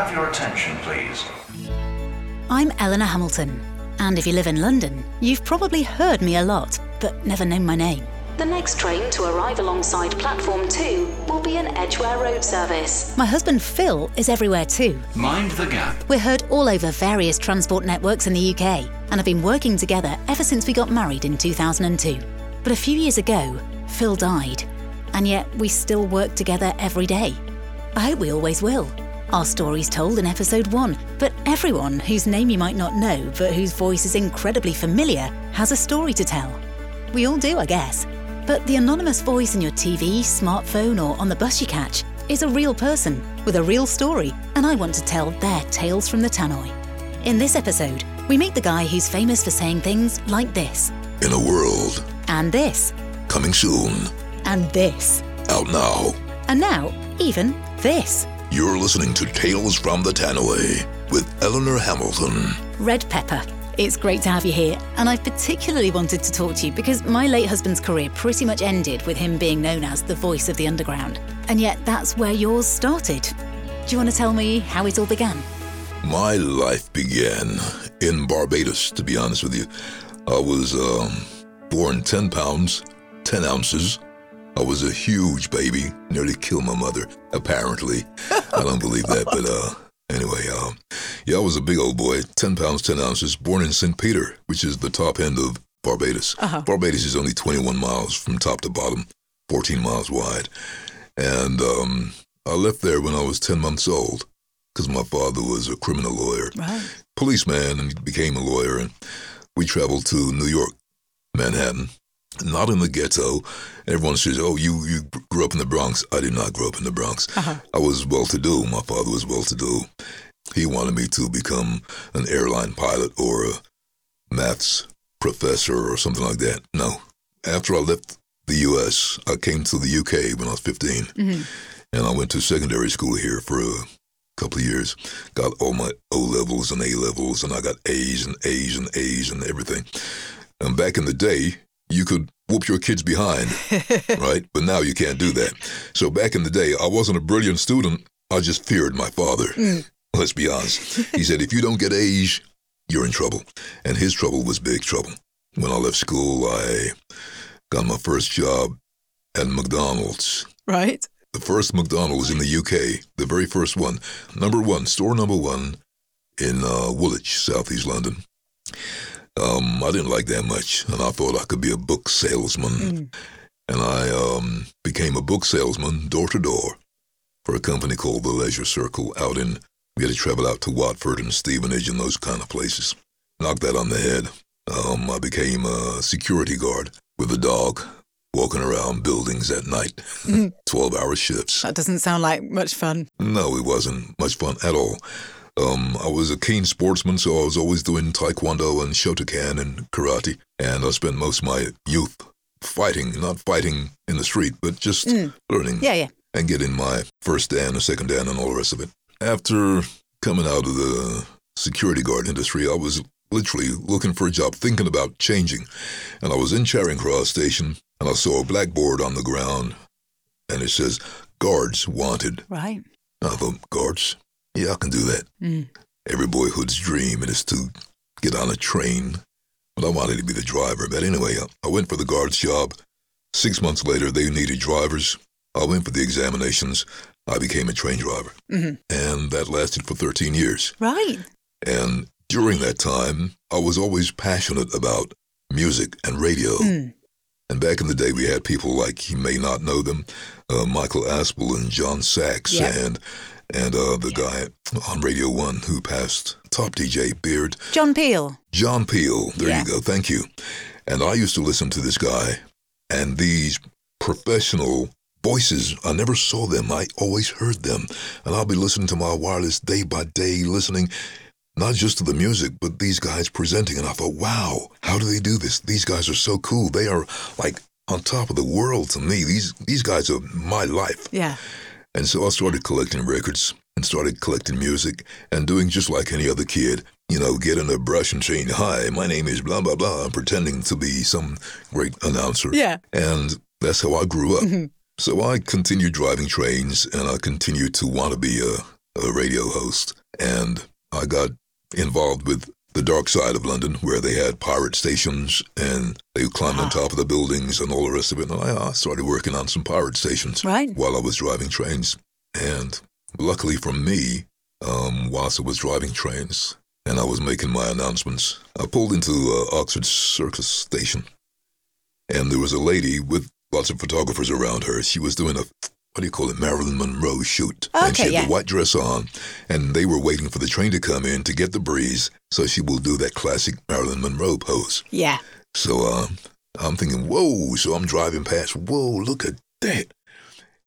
have your attention, please? I'm Elinor Hamilton, and if you live in London, you've probably heard me a lot, but never known my name. The next train to arrive alongside platform 2 will be an Edgware Road service. My husband Phil is everywhere too. Mind the gap. We're heard all over various transport networks in the UK and have been working together ever since we got married in 2002. But a few years ago, Phil died, and yet we still work together every day. I hope we always will. Our story's told in episode one, but everyone whose name you might not know but whose voice is incredibly familiar has a story to tell. We all do, I guess. But the anonymous voice in your TV, smartphone, or on the bus you catch is a real person with a real story, and I want to tell their tales from the tannoy. In this episode, we meet the guy who's famous for saying things like this, In a world and this, coming soon, and this, out now. and now, even this. You're listening to Tales from the Tannoy with Elinor Hamilton. Redd Pepper. It's great to have you here, and I particularly wanted to talk to you because my late husband's career pretty much ended with him being known as the voice of the underground. And yet, that's where yours started. Do you want to tell me how it all began? My life began in Barbados, to be honest with you. I was um, born 10 pounds, 10 ounces. I was a huge baby, nearly killed my mother, apparently. I don't believe that, but uh, anyway, um, yeah, I was a big old boy, 10 pounds, 10 ounces, born in St. Peter, which is the top end of Barbados. Barbados is only 21 miles from top to bottom, 14 miles wide. And um, I left there when I was 10 months old because my father was a criminal lawyer, Right. policeman, and became a lawyer. And we traveled to New York, Manhattan, not in the ghetto. Everyone says, "Oh, you you grew up in the Bronx." I did not grow up in the Bronx. Uh-huh. I was well to do. My father was well to do. He wanted me to become an airline pilot or a maths professor or something like that. No. After I left the U.S., I came to the UK when I was 15, mm-hmm. and I went to secondary school here for a couple of years. Got all my O levels and A levels, and I got A's and A's and A's and everything. And back in the day, you could whoop your kids behind, right? But now you can't do that. So back in the day, I wasn't a brilliant student. I just feared my father. Let's be honest. He said, if you don't get A's, you're in trouble. And his trouble was big trouble. When I left school, I got my first job at McDonald's. Right. The first McDonald's in the UK, the very first one, number one, store number one in uh, Woolwich, southeast London. Um, I didn't like that much, and I thought I could be a book salesman. And I um, became a book salesman door to door for a company called the Leisure Circle out in, we had to travel out to Watford and Stevenage and those kind of places. Knocked that on the head. Um, I became a security guard with a dog walking around buildings at night, 12 hour shifts. That doesn't sound like much fun. No, it wasn't much fun at all. Um, I was a keen sportsman, so I was always doing taekwondo and shotokan and karate. And I spent most of my youth fighting, not fighting in the street, but just learning Yeah, yeah. and getting my first dan, a second dan, and all the rest of it. After coming out of the security guard industry, I was literally looking for a job, thinking about changing. And I was in Charing Cross Station, and I saw a blackboard on the ground, and it says, Guards Wanted. Right. I thought, guards? Yeah, I can do that. Mm. Every boyhood's dream is to get on a train. But I wanted to be the driver. But anyway, I- I went for the guard's job. Six months later, they needed drivers. I went for the examinations. I became a train driver. Mm-hmm. And that lasted for 13 years. Right. And during that time, I was always passionate about music and radio. Mm. And back in the day, we had people like, you may not know them, uh, Michael Aspel and John Sachs, Yeah. and and uh, the guy on Radio 1 who passed, top DJ Beard, John Peel. John Peel. There Yeah. you go. Thank you. And I used to listen to this guy and these professional voices. I never saw them. I always heard them. And I'll be listening to my wireless day by day, listening not just to the music, but these guys presenting. And I thought, wow, how do they do this? These guys are so cool. They are like on top of the world to me. These these guys are my life. Yeah. And so I started collecting records and started collecting music and doing just like any other kid. You know, getting a brush and saying, Hi, my name is blah, blah, blah, and pretending to be some great announcer. Yeah. And that's how I grew up. Mm-hmm. So I continued driving trains and I continued to want to be a, a radio host, and I got involved with the dark side of London, where they had pirate stations and they climbed on top of the buildings and all the rest of it. And I, I started working on some pirate stations Right. while I was driving trains. And luckily for me, um, whilst I was driving trains and I was making my announcements, I pulled into uh, Oxford Circus Station, and there was a lady with lots of photographers around her. She was doing a what do you call it, Marilyn Monroe shoot, Okay, and she had yeah. the white dress on, and they were waiting for the train to come in to get the breeze, so she will do that classic Marilyn Monroe pose. Yeah. So um, I'm thinking, whoa. So I'm driving past. Whoa, look at that.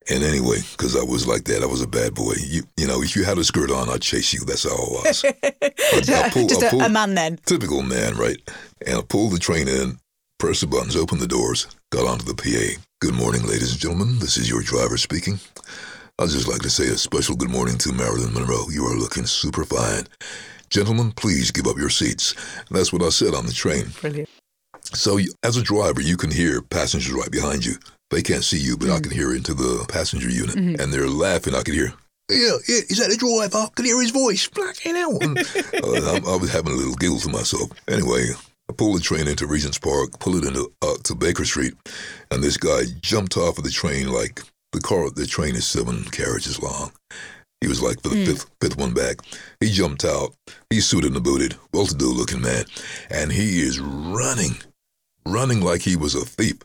And anyway, because I was like that, I was a bad boy. You, you know, if you had a skirt on, I'd chase you. That's how I was. But I pulled- Just I a, a man then. Typical man, right? And I pulled the train in, pressed the buttons, opened the doors, got onto the PA. Good morning, ladies and gentlemen. This is your driver speaking. I'd just like to say a special good morning to Marilyn Monroe. You are looking super fine. Gentlemen, please give up your seats. And that's what I said on the train. Brilliant. So, as a driver, you can hear passengers right behind you. They can't see you, but I can hear into the passenger unit, and they're laughing. I can hear, yeah, yeah, is that the driver? I can hear his voice. Fucking hell. And, uh, I, I was having a little giggle to myself. Anyway, I pulled the train into Regent's Park, pull it into uh, to Baker Street, and this guy jumped off of the train like the car. The train is seven carriages long. He was like the fifth fifth one back. He jumped out. He's suited and booted, well-to-do looking man, and he is running, running like he was a thief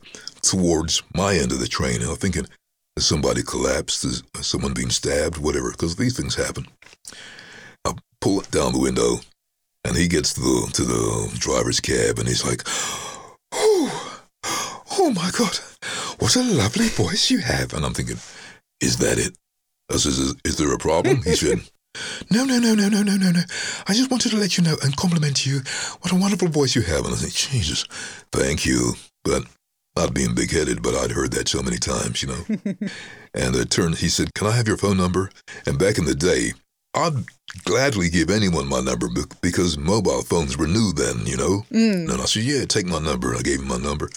towards my end of the train. And I'm thinking, has somebody collapsed? Is someone being stabbed? Whatever, because these things happen. I pull it down the window, and he gets to the to the driver's cab, and he's like, "Oh, oh my God, what a lovely voice you have!" And I'm thinking, "Is that it?" I says, "Is, is there a problem?" He said. No, no, no, no, no, no, no, no. I just wanted to let you know and compliment you. What a wonderful voice you have. And I think, Jesus, thank you. But not being big headed, but I'd heard that so many times, you know. and it turned, he said, Can I have your phone number? And back in the day, I'd gladly give anyone my number because mobile phones were new then, you know. Mm. And I said, Yeah, take my number. I gave him my number,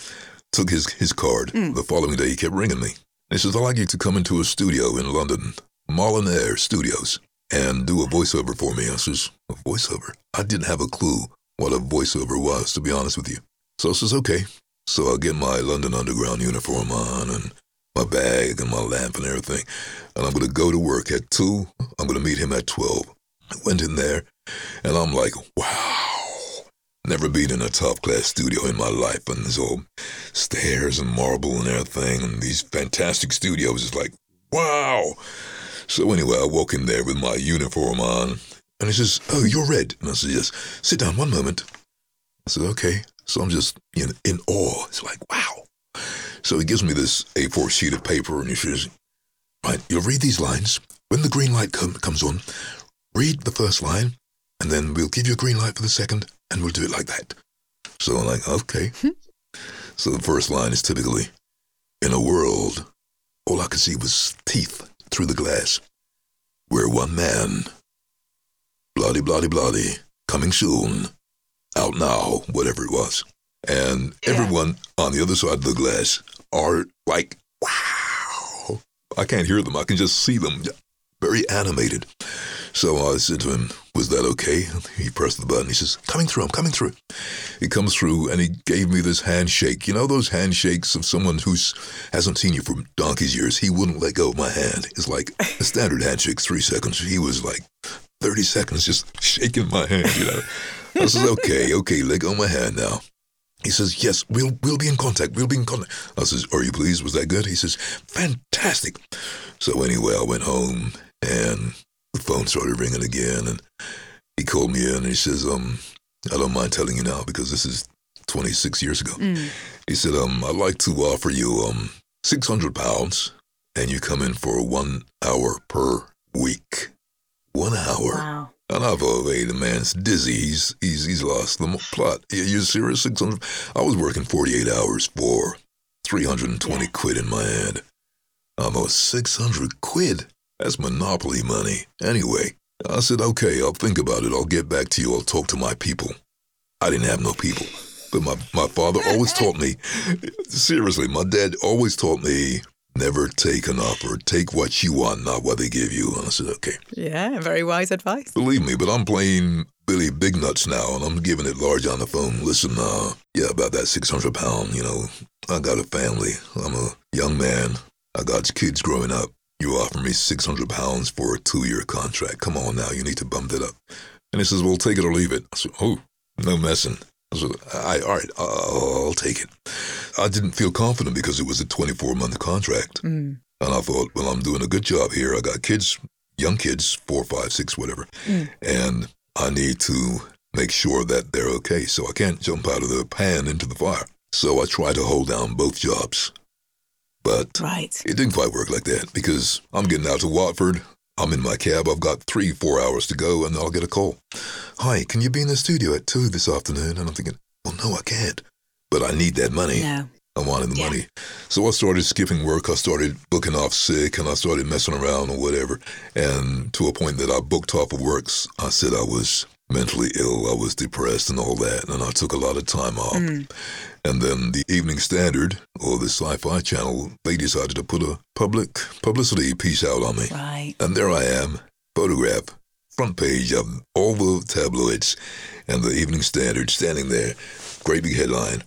took his, his card. Mm. The following day, he kept ringing me. He says, I'd like you to come into a studio in London, Molinare Studios, and do a voiceover for me. I says, A voiceover? I didn't have a clue what a voiceover was, to be honest with you. So I says, Okay. So I get my London Underground uniform on and my bag and my lamp and everything. And I'm going to go to work at 2. I'm going to meet him at 12. I went in there and I'm like, wow. Never been in a top class studio in my life. And there's all stairs and marble and everything. And these fantastic studios is like, wow. So anyway, I walk in there with my uniform on. And he says, oh, you're Redd. And I said, yes. Sit down one moment. I said, okay. So I'm just in, in awe. It's like, wow. So he gives me this A4 sheet of paper and he says, right, you'll read these lines. When the green light com- comes on, read the first line and then we'll give you a green light for the second and we'll do it like that. So I'm like, okay. so the first line is typically, in a world, all I could see was teeth through the glass. We're one man. Bloody, bloody, bloody. Coming soon. Out now, whatever it was. And everyone on the other side of the glass are like, wow. I can't hear them. I can just see them. Very animated. So I said to him, Was that okay? He pressed the button. He says, Coming through, I'm coming through. He comes through and he gave me this handshake. You know those handshakes of someone who hasn't seen you for donkey's years? He wouldn't let go of my hand. It's like a standard handshake, three seconds. He was like 30 seconds just shaking my hand, you know. I says, Okay, okay, let go of my hand now. He says, "Yes, we'll we'll be in contact. We'll be in contact." I says, "Are you pleased? Was that good?" He says, "Fantastic." So anyway, I went home and the phone started ringing again, and he called me in and he says, "Um, I don't mind telling you now because this is 26 years ago." He said, "Um, I'd like to offer you um 600 pounds, and you come in for one hour per week. One hour." Wow. And I thought, hey, the man's dizzy. He's he's he's lost the plot. You- You're serious? Six hundred. I was working forty eight hours for three hundred and twenty quid in my hand. Almost six hundred quid. That's monopoly money. Anyway, I said, okay, I'll think about it. I'll get back to you. I'll talk to my people. I didn't have no people, but my my father always taught me. Seriously, my dad always taught me never take an offer. Take what you want, not what they give you. And I said, okay. Yeah, very wise advice. Believe me, but I'm playing Billy Big Nuts now, and I'm giving it large on the phone. Listen, uh, yeah, about that 600 pound, you know, I got a family. I'm a young man. I got kids growing up. You offer me 600 pounds for a two year contract. Come on now, you need to bump that up. And he says, well, take it or leave it. I said, oh, no messing. I said, I, all right, I'll, I'll take it. I didn't feel confident because it was a 24 month contract. Mm. And I thought, well, I'm doing a good job here. I got kids, young kids, four, five, six, whatever. Mm. And I need to make sure that they're okay. So I can't jump out of the pan into the fire. So I try to hold down both jobs. But Right. it didn't quite work like that because I'm getting out to Watford. I'm in my cab. I've got three, four hours to go, and I'll get a call. Hi, can you be in the studio at two this afternoon? And I'm thinking, well, no, I can't. But I need that money. No. I wanted the Yeah. money. So I started skipping work. I started booking off sick and I started messing around or whatever. And to a point that I booked off of works, I said I was mentally ill. I was depressed and all that. And I took a lot of time off. Mm. And then the Evening Standard or the Sci Fi Channel, they decided to put a public publicity piece out on me. Right. And there I am, photograph, front page of all the tabloids and the Evening Standard standing there. Great big headline.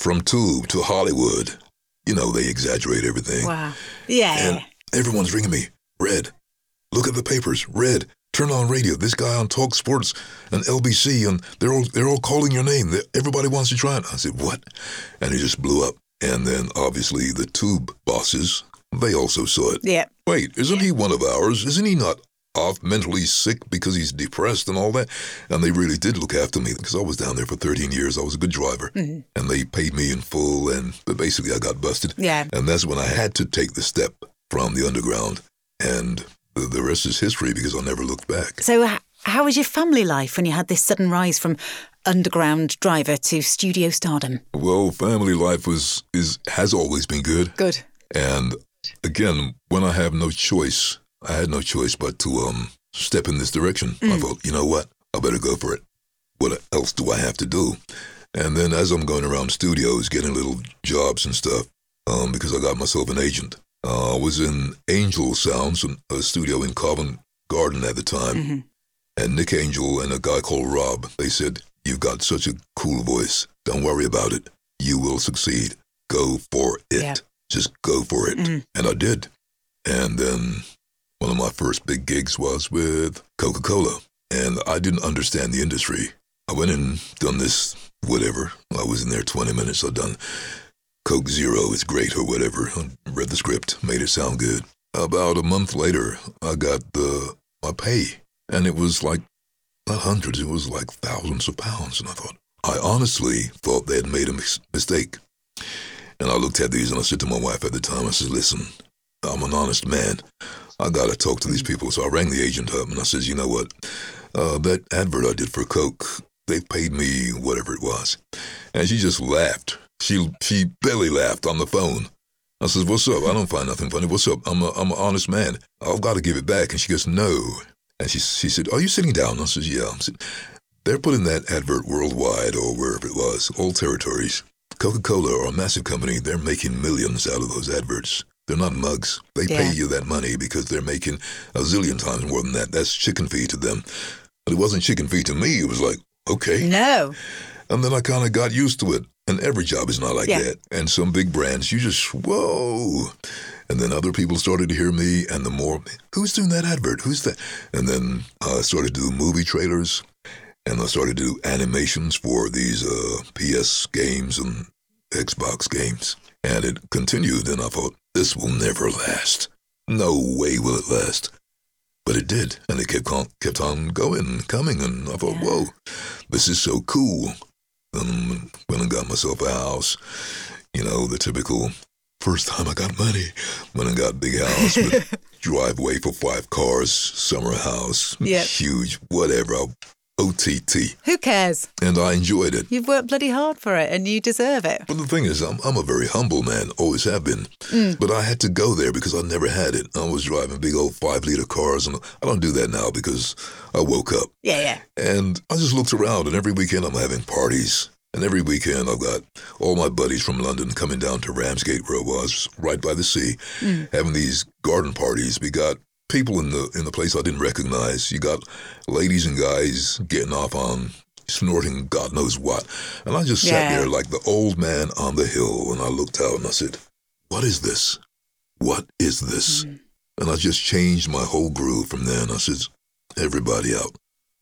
From Tube to Hollywood. You know, they exaggerate everything. Wow. Yeah. And everyone's ringing me. Redd. Look at the papers. Redd. Turn on radio. This guy on Talk Sports and LBC, and they're all they're all calling your name. they everybody wants to try it. I said, what? And it just blew up. And then obviously the Tube bosses, they also saw it. yeah. Wait, isn't he one of ours? Isn't he not off mentally sick because he's depressed and all that? And they really did look after me because I was down there for 13 years. I was a good driver. Mm-hmm. And they paid me in full. And but basically, I got busted. Yeah. And that's when I had to take the step from the underground. And the, rest is history because I never looked back. So, h- how was your family life when you had this sudden rise from underground driver to studio stardom? Well, family life was is has always been good. Good. And again, when I have no choice, I had no choice but to um step in this direction. I thought, you know what? I better go for it. What else do I have to do? And then as I'm going around studios, getting little jobs and stuff, um, because I got myself an agent. Uh, I was in Angel Sounds, a studio in Covent Garden at the time. And Nick Angel and a guy called Rob, they said, You've got such a cool voice. Don't worry about it. You will succeed. Go for it. Yeah. Just go for it. And I did. And then one of my first big gigs was with Coca Cola. And I didn't understand the industry. I went and done this, whatever. I was in there 20 minutes. I done Coke Zero is great or whatever. I read the script, made it sound good. About a month later, I got the my pay, and it was like not hundreds, it was like thousands of pounds. And I thought, I honestly thought they had made a mis- mistake. And I looked at these and I said to my wife at the time, I said, listen, I'm an honest man. I got to talk to these people. So I rang the agent up and I says, you know what? Uh, that advert I did for Coke, they paid me whatever it was. And she just laughed. She she belly laughed on the phone. I says, "What's up? I don't find nothing funny. What's up? I'm a I'm an honest man. I've got to give it back." And she goes, "No." And she she said, "Are you sitting down?" I says, "Yeah." I said, "They're putting that advert worldwide or wherever it was, all territories. Coca-Cola or a massive company, they're making millions out of those adverts. They're not mugs. They pay you that money because they're making a zillion times more than that. That's chicken feed to them. But it wasn't chicken feed to me. It was like, okay. No. And then I kind of got used to it. And every job is not like Yeah. that. And some big brands, you just, whoa. And then other people started to hear me. And the more, who's doing that advert? Who's that? And then I started to do movie trailers. And I started to do animations for these uh, PS games and Xbox games. And it continued. And I thought, this will never last. No way will it last. But it did. And it kept on, kept on going and coming. And I thought, whoa, this is so cool. Then went and got myself a house. You know, the typical first time I got money. Went and got a big house with driveway for five cars, summer house, Yep. huge, whatever. OTT. Who cares? And I enjoyed it. You've worked bloody hard for it and you deserve it. But the thing is, I'm, I'm a very humble man, always have been. Mm. But I had to go there because I never had it. I was driving big old five liter cars, and I don't do that now because I woke up. Yeah, yeah. And I just looked around, and every weekend I'm having parties. And every weekend, I've got all my buddies from London coming down to Ramsgate, where I was, right by the sea, mm. having these garden parties. We got people in the in the place I didn't recognize. You got ladies and guys getting off on snorting God knows what, and I just sat Yeah. there like the old man on the hill, and I looked out and I said, "What is this? What is this?" Hmm. And I just changed my whole groove from there. And I said, "Everybody out!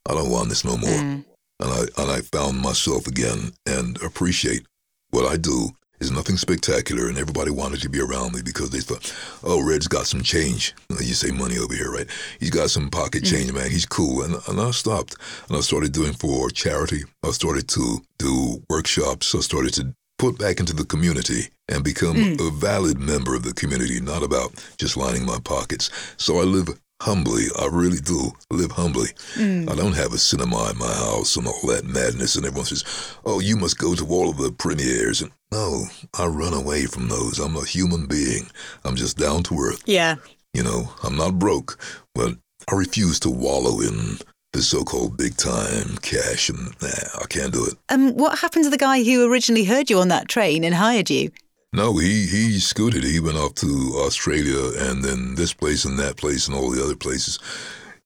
I don't want this no more." Hmm. and I and I found myself again and appreciate what I do is nothing spectacular, and everybody wanted to be around me because they thought, "Oh, Redd's got some change." You say money over here, right? He's got some pocket mm. change, man. He's cool, and and I stopped and I started doing for charity. I started to do workshops. I started to put back into the community and become mm. a valid member of the community, not about just lining my pockets. So I live humbly. I really do live humbly. I don't have a cinema in my house and all that madness. And everyone says, "Oh, you must go to all of the premieres." And no, I run away from those. I'm a human being. I'm just down to earth. Yeah. You know, I'm not broke, but I refuse to wallow in the so-called big time cash. And nah, I can't do it. Um, what happened to the guy who originally heard you on that train and hired you? No, he he scooted. He went off to Australia and then this place and that place and all the other places.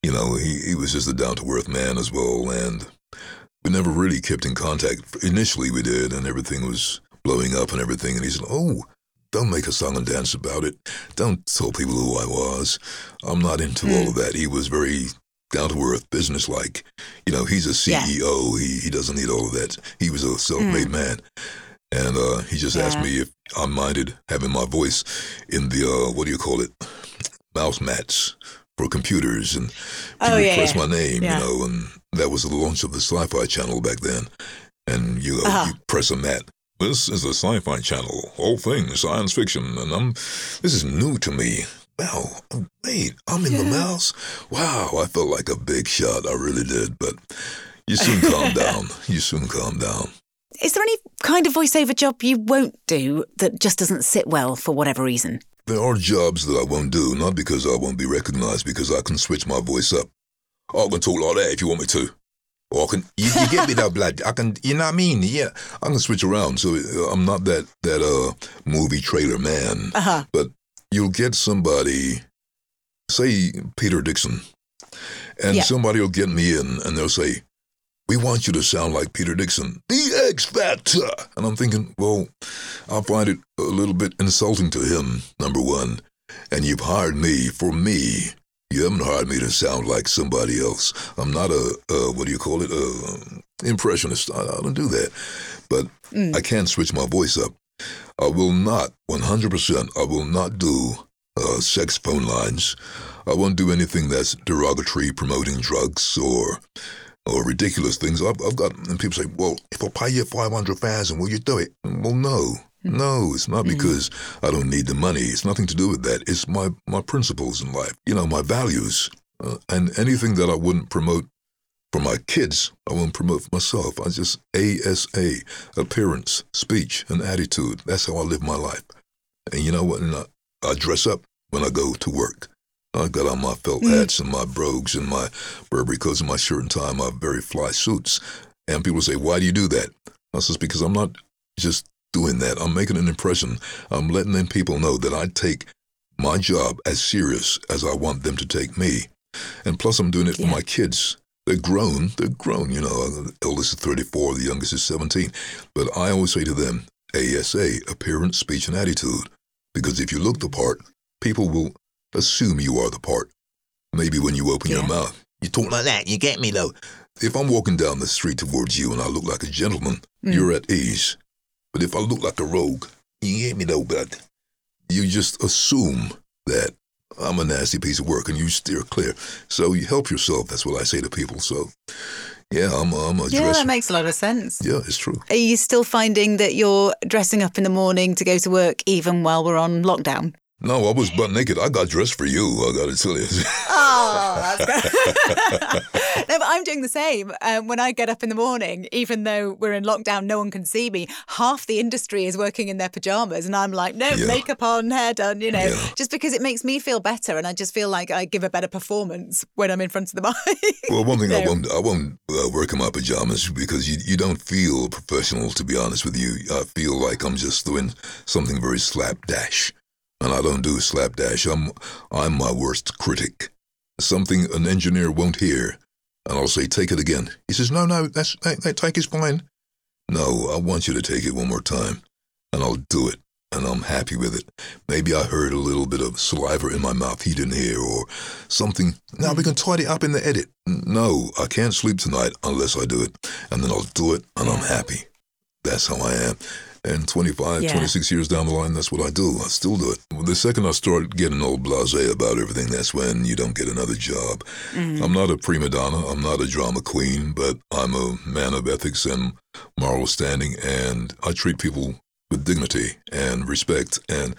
You know, he, he was just a down to earth man as well, and we never really kept in contact. Initially, we did, and everything was blowing up and everything. And he said, "Oh, don't make a song and dance about it. Don't tell people who I was. I'm not into all of hmm. that." He was very down to earth, business like. You know, he's a Yeah. CEO. He he doesn't need all of that. He was a self made hmm. man. And uh, he just asked me if I minded having my voice in the uh, what do you call it, mouse mats for computers, and Oh, people would yeah, press yeah. my name, Yeah. you know, and that was the launch of the Sci-Fi Channel back then. And you, uh, Uh-huh. you press a mat. This is the Sci-Fi Channel, all things science fiction, and I'm. This is new to me. Wow, wait, I'm in the mouse. Wow, I felt like a big shot. I really did, but. You soon calm down. You soon calm down. Is there any kind of voiceover job you won't do that just doesn't sit well for whatever reason? There are jobs that I won't do, not because I won't be recognized, because I can switch my voice up. I can talk like that if you want me to. Or I can, you, you get me that blood. I can, you know what I mean? Yeah, I can switch around. So uh, I'm not that that uh movie trailer man. Uh-huh. But you'll get somebody, say Peter Dickson, and Yeah. somebody will get me in, and they'll say, "We want you to sound like Peter Dickson, the X Factor." And I'm thinking, well, I find it a little bit insulting to him. Number one, and you've hired me for me. You haven't hired me to sound like somebody else. I'm not a, uh what do you call it, a impressionist. I, I don't do that. But I can't switch my voice up. I will not, 100%, I will not do uh, sex phone lines. I won't do anything that's derogatory, promoting drugs or or ridiculous things. I've, I've got, and people say, well, if I pay you 500000 will you do it? Well, no. No, it's not because I don't need the money. It's nothing to do with that. It's my, my principles in life, you know, my values. Uh, and anything that I wouldn't promote for my kids, I won't promote for myself. I just ASA, appearance, speech, and attitude. That's how I live my life. And you know what? And I, I dress up when I go to work. I got on my felt hmm. hats and my brogues and my Burberry coats and my shirt and tie, my very fly suits. And people say, why do you do that? I says, because I'm not just doing that. I'm making an impression. I'm letting them people know that I take my job as serious as I want them to take me. And plus, I'm doing it for my kids. They're grown. They're grown. You know, uh, the eldest is 34, the youngest is 17. But I always say to them, ASA, appearance, speech, and attitude. Because if you look the part, people will assume you are the part. Maybe when you open your mouth, you talk like that. You get me, though. If I'm walking down the street towards you and I look like a gentleman, hmm. you're at ease. But if I look like a rogue, you get me, though, but you just assume that I'm a nasty piece of work and you steer clear. So you help yourself. That's what I say to people. So, yeah, I'm, I'm a Yeah, dresser. that makes a lot of sense. yeah, it's true. Are you still finding that you're dressing up in the morning to go to work even while we're on lockdown? No, I was butt naked. I got dressed for you. I got to tell you. Oh, that's great. no, but I'm, doing the same. Um, when I get up in the morning, even though we're in lockdown, no one can see me. Half the industry is working in their pajamas, and I'm like, no, Yeah. makeup on, hair done, you know, Yeah. just because it makes me feel better, and I just feel like I give a better performance when I'm in front of the mic. Well, one thing I won't I won't uh, work in my pajamas because you you don't feel professional. To be honest with you, I feel like I'm just doing something very slapdash, and I don't do slapdash. I'm I'm my worst critic. Something an engineer won't hear, and I'll say, "Take it again." He says, "No, no, that's that, that take is fine." No, I want you to take it one more time, and I'll do it, and I'm happy with it. Maybe I heard a little bit of saliva in my mouth he didn't hear, or something. Now we can tidy up in the edit. No, I can't sleep tonight unless I do it, and then I'll do it, and I'm happy. That's how I am. And 25, Yeah. 26 years down the line, that's what I do. I still do it. The second I start getting all blasé about everything, that's when you don't get another job. Mm-hmm. I'm not a prima donna. I'm not a drama queen, but I'm a man of ethics and moral standing, and I treat people with dignity and respect. And,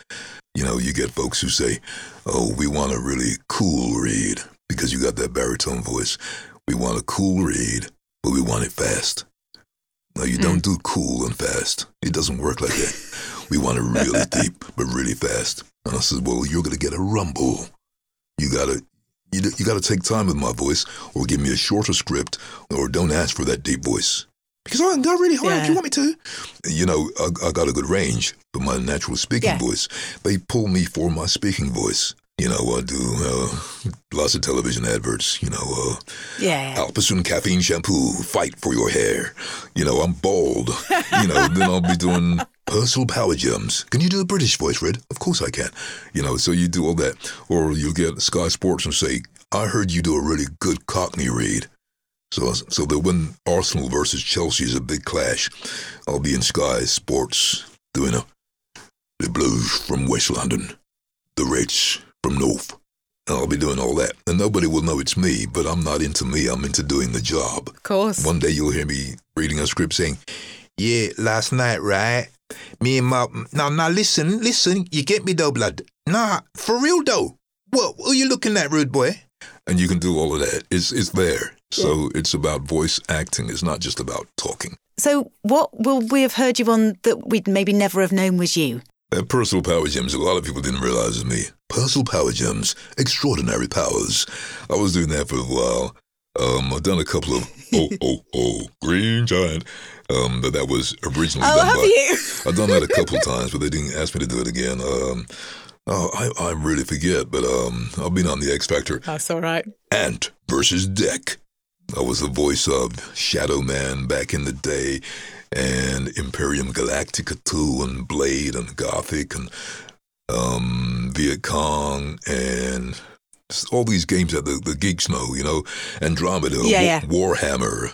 you know, you get folks who say, oh, we want a really cool read because you got that baritone voice. We want a cool read, but we want it fast. No, you don't mm. do cool and fast. It doesn't work like that. we want it really deep, but really fast. And I said, well, you're going to get a rumble. You got to you, you got to take time with my voice or give me a shorter script or don't ask for that deep voice. Because I got really hard. Yeah. You want me to? You know, I, I got a good range, but my natural speaking Yeah. voice, they pull me for my speaking voice. You know, I do uh, lots of television adverts. You know, uh, yeah. Alpecin caffeine shampoo, fight for your hair. You know, I'm bald. You know, then I'll be doing personal power gems. Can you do a British voice, Redd? Of course I can. You know, so you do all that. Or you'll get Sky Sports and say, I heard you do a really good Cockney read. So, so that when Arsenal versus Chelsea is a big clash, I'll be in Sky Sports doing a the Blues from West London, the Reds from North. And I'll be doing all that. And nobody will know it's me, but I'm not into me. I'm into doing the job. Of course. One day you'll hear me reading a script saying, Yeah, last night, right? Me and my. Now, now, listen, listen. You get me though, blood. Nah, for real though. What, what are you looking at, rude boy? And you can do all of that. It's, it's there. So it's about voice acting. It's not just about talking. So, what will we have heard you on that we'd maybe never have known was you? Uh, personal power gems, a lot of people didn't realize is me. Personal power gems, extraordinary powers. I was doing that for a while. Um, I've done a couple of oh oh oh green giant. Um, but that was originally Oh, done by. you? I've done that a couple of times, but they didn't ask me to do it again. Um, oh, I I really forget, but um, I've been on the X Factor. That's all right. Ant versus Dec. I was the voice of Shadow Man back in the day, and Imperium Galactica 2, and Blade, and Gothic, and um, Viet Cong, and all these games that the, the geeks know, you know, Andromeda, Yeah, Wa- yeah. Warhammer,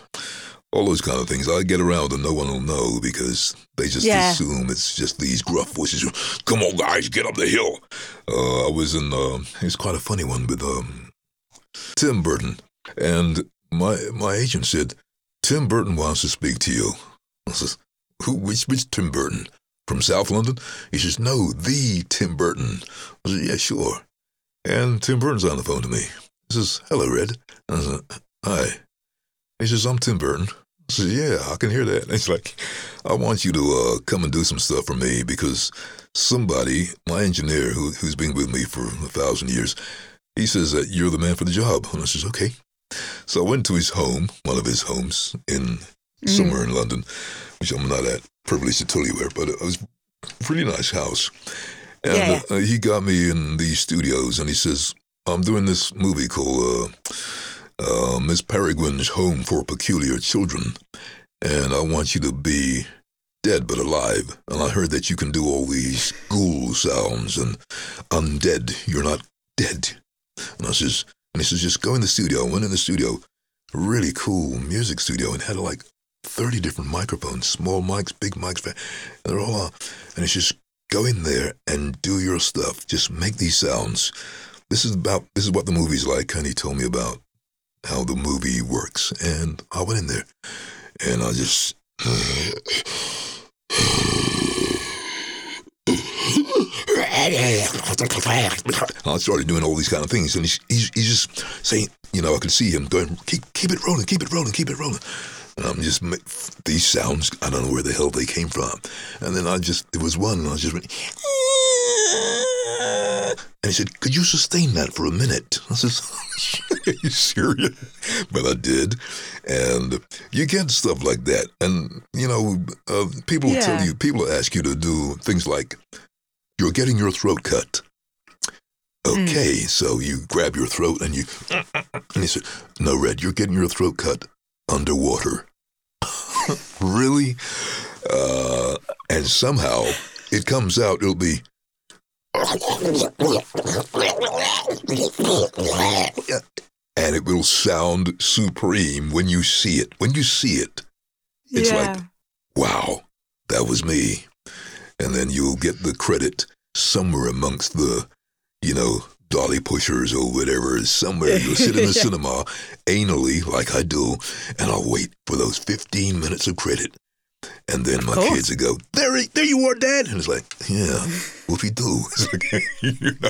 all those kind of things. I get around and no one will know because they just Yeah. assume it's just these gruff voices. Come on, guys, get up the hill. Uh, I was in, uh, it's quite a funny one with um, Tim Burton. And my my agent said, Tim Burton wants to speak to you. I says, Who which which Tim Burton? From South London? He says, No, the Tim Burton. I said, Yeah, sure. And Tim Burton's on the phone to me. He says, Hello, Redd. I said, Hi. He says, I'm Tim Burton. I said, Yeah, I can hear that. And he's like, I want you to uh, come and do some stuff for me because somebody, my engineer who, who's been with me for a thousand years, he says that you're the man for the job. And I says, okay. So I went to his home, one of his homes in somewhere in London, which I'm not at privileged to tell you where, but it was a really nice house. And Yeah. uh, he got me in these studios and he says, I'm doing this movie called uh, uh, Miss Peregrine's Home for Peculiar Children. And I want you to be dead but alive. And I heard that you can do all these ghoul sounds and undead. You're not dead. And I says, and he says, just go in the studio. I went in the studio, really cool music studio, and had like 30 different microphones, small mics, big mics, and they're all on. And it's just go in there and do your stuff. Just make these sounds. This is about, this is what the movie's like. And he told me about how the movie works. And I went in there and I just, I started doing all these kind of things, and he's, he's, he's just saying, you know, I could see him going, keep, keep it rolling, keep it rolling, keep it rolling. And I'm just, these sounds, I don't know where the hell they came from. And then I just, it was one, and I just went, and he said, could you sustain that for a minute? I said, are you serious? But I did. And you get stuff like that. And, you know, uh, people will tell you, people will ask you to do things like, you're getting your throat cut. Okay, so you grab your throat and you, and he said, no, Redd, you're getting your throat cut underwater. really? Uh, and somehow it comes out, it'll be, and it will sound supreme when you see it. When you see it, it's yeah. like, wow, that was me. And then you'll get the credit somewhere amongst the, you know, dolly pushers or whatever. Somewhere you'll sit in the Yeah. cinema anally, like I do, and I'll wait for those 15 minutes of credit. And then my kids would go, there, there you are, Dad. And it's like, yeah, whoopie do. It's like, you know,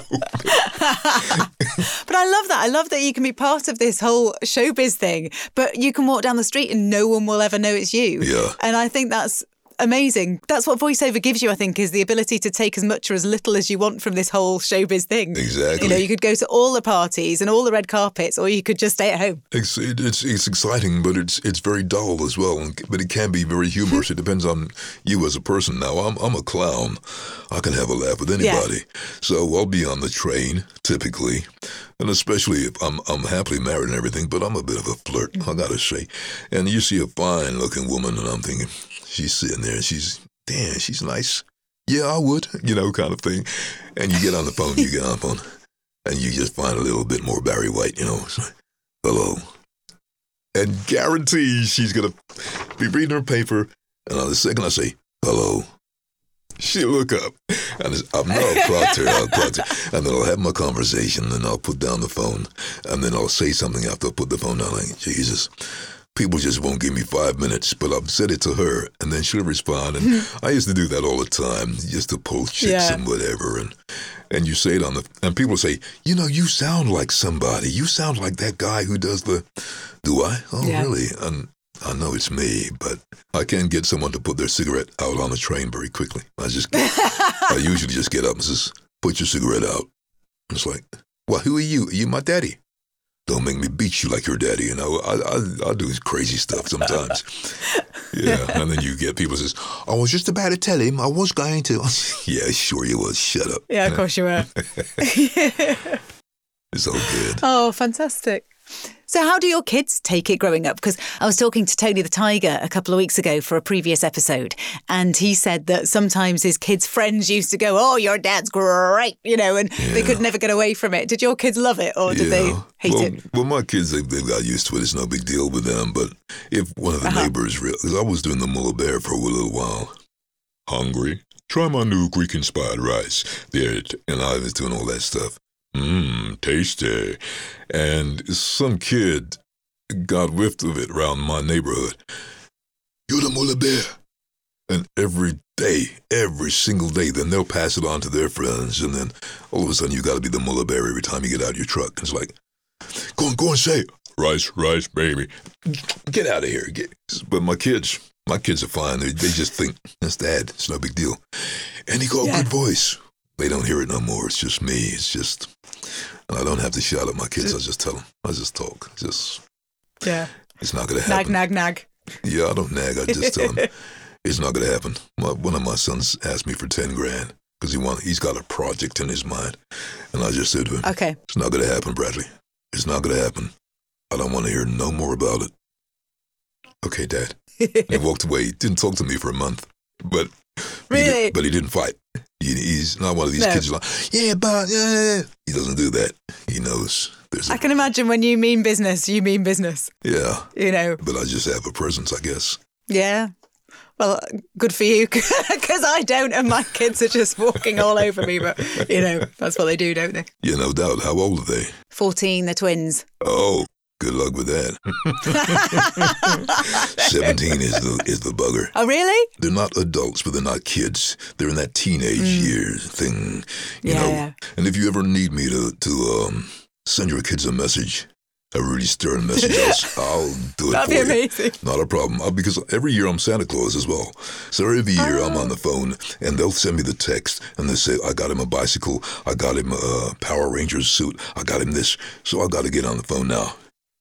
But I love that. I love that you can be part of this whole showbiz thing, but you can walk down the street and no one will ever know it's you. Yeah. And I think that's amazing. That's what voiceover gives you, I think, is the ability to take as much or as little as you want from this whole showbiz thing. Exactly. You know, you could go to all the parties and all the red carpets, or you could just stay at home. It's it, it's it's exciting, but it's it's very dull as well. But it can be very humorous. it depends on you as a person. Now, I'm I'm a clown. I can have a laugh with Yeah. anybody. So I'll be on the train typically, and especially if I'm I'm happily married and everything. But I'm a bit of a flirt. I gotta say. And you see a fine looking woman, and I'm thinking she's sitting there. and She's damn. She's nice. Yeah, I would. You know, kind of thing. And you get on the phone. You get on the phone, and you just find a little bit more Barry White. You know. Like, Hello and guarantee she's gonna be reading her paper, and on the second I say hello, she'll look up, and I'm no, I'll clocked her, I'll clocked her, and then I'll have my conversation, and I'll put down the phone, and then I'll say something after I put the phone down, like Jesus. People just won't give me five minutes, but I've said it to her, and then she'll respond. And I used to do that all the time, just to pull chicks Yeah. and whatever. And and you say it on the, and people say, you know, you sound like somebody. You sound like that guy who does the. Do I? Oh, Yeah. really? And I know it's me, but I can't get someone to put their cigarette out on the train very quickly. I just, I usually just get up and says, "Put your cigarette out." It's like, well, who are you? Are you my daddy? Don't make me beat you like your daddy. You know, I I, I do crazy stuff sometimes. yeah, and then you get people says, "I was just about to tell him. I was going to." yeah, sure you was. Shut up. Yeah, of course you were. It's all good. Oh, fantastic. So, how do your kids take it growing up? Because I was talking to Tony the Tiger a couple of weeks ago for a previous episode, and he said that sometimes his kids' friends used to go, Oh, your dad's great, you know, and they could never get away from it. Did your kids love it or did they hate well, it? Well, my kids, they, they've got used to it. It's no big deal with them. But if one of the Uh-huh. neighbors, because I was doing the Muller Bear for a little while, hungry, try my new Greek inspired rice. There, and I was doing all that stuff. Mmm, tasty. And some kid got whiffed of it around my neighborhood. You're the Muller Bear. And every day, every single day, then they'll pass it on to their friends. And then all of a sudden, you got to be the Muller Bear every time you get out of your truck. It's like, go on, go and say, rice, rice, baby. Get out of here. Get. But my kids, my kids are fine. They, they just think, that's dad. It's no big deal. And he got a Yeah. good voice. They don't hear it no more. It's just me. It's just, and I don't have to shout at my kids. I just tell them. I just talk. Just, Yeah. it's not going to happen. nag, nag. Nag. Yeah, I don't nag. I just tell him it's not going to happen. My, one of my sons asked me for ten grand because he want he's got a project in his mind, and I just said to him, Okay. "It's not going to happen, Bradley. It's not going to happen. I don't want to hear no more about it." Okay, Dad. And he walked away. He didn't talk to me for a month, but he did- Really? but he didn't fight. He, he's not one of these No. kids who's like, "Yeah, but yeah." He doesn't do that. He knows there's a I can imagine when you mean business, you mean business, yeah. you know. But I just have a presence, I guess. Yeah. Well, good for you, because I don't, and my kids are just walking all over me. But you know, that's what they do, don't they? Yeah, no doubt. How old are they? Fourteen, they're twins. Oh, good luck with that. Seventeen is the is the bugger. Oh, really? They're not adults, but they're not kids. They're in that teenage years thing, you Mm. Yeah, know. yeah. And if you ever need me to to um, send your kids a message, a really stern message, I'll, I'll do it That'd for be you. amazing. Not a problem. Uh, because every year I'm Santa Claus as well. So every year I'm on the phone and they'll send me the text and they say, I got him a bicycle. I got him a Power Rangers suit. I got him this. So I got to get on the phone now.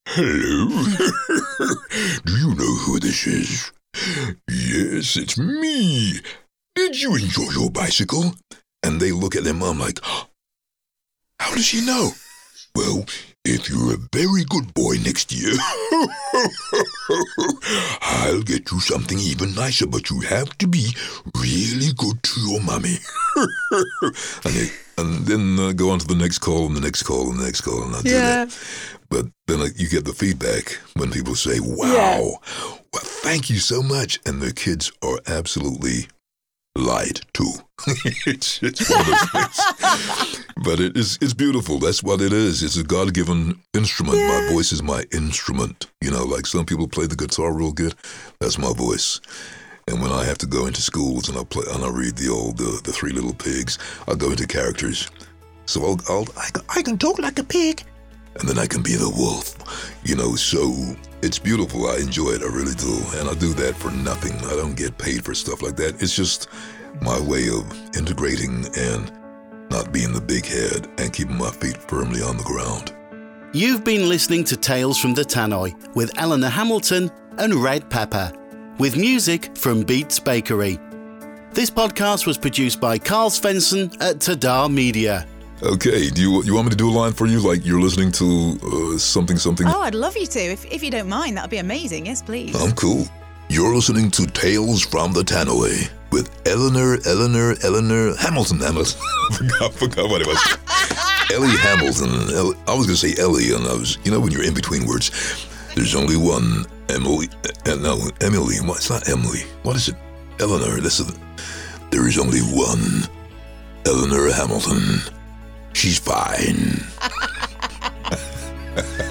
Hello. Do you know who this is? Yes, it's me. Did you enjoy your bicycle? And they look at their mom like, How does she know? Well, if you're a very good boy next year, I'll get you something even nicer, but you have to be really good to your mommy. and, they, and then uh, go on to the next call and the next call and the next call, and I do Yeah. that. But then uh, you get the feedback when people say, wow, Yeah. well, thank you so much. And the kids are absolutely lied to. it's, it's one of those things. But it is it's beautiful. That's what it is. It's a God given instrument. My voice is my instrument. You know, like some people play the guitar real good. That's my voice. And when I have to go into schools and I play and I read the old uh, the Three Little Pigs, I'll go into characters. So I'll, I'll I, I can talk like a pig, and then I can be the wolf. You know, so it's beautiful. I enjoy it. I really do, and I do that for nothing. I don't get paid for stuff like that. It's just my way of integrating and not being the big head and keeping my feet firmly on the ground. You've been listening to Tales from the Tannoy with Elinor Hamilton and Redd Pepper, with music from Beats Bakery. This podcast was produced by Karl Svenson at Tadah Media. Okay, do you you want me to do a line for you? Like you're listening to uh, something something. Oh, I'd love you to. If, if you don't mind, that'd be amazing. Yes, please. I'm cool. You're listening to Tales from the Tannoy with Elinor, Elinor, Elinor Hamilton. Hamilton. Forgot, forgot what it was. Ellie Hamilton. I was gonna say Ellie, and I was, you know, when you're in between words. There's only one Emily. Uh, no, Emily. What? It's not Emily. What is it? Elinor. Is. There is only one Elinor Hamilton. She's fine.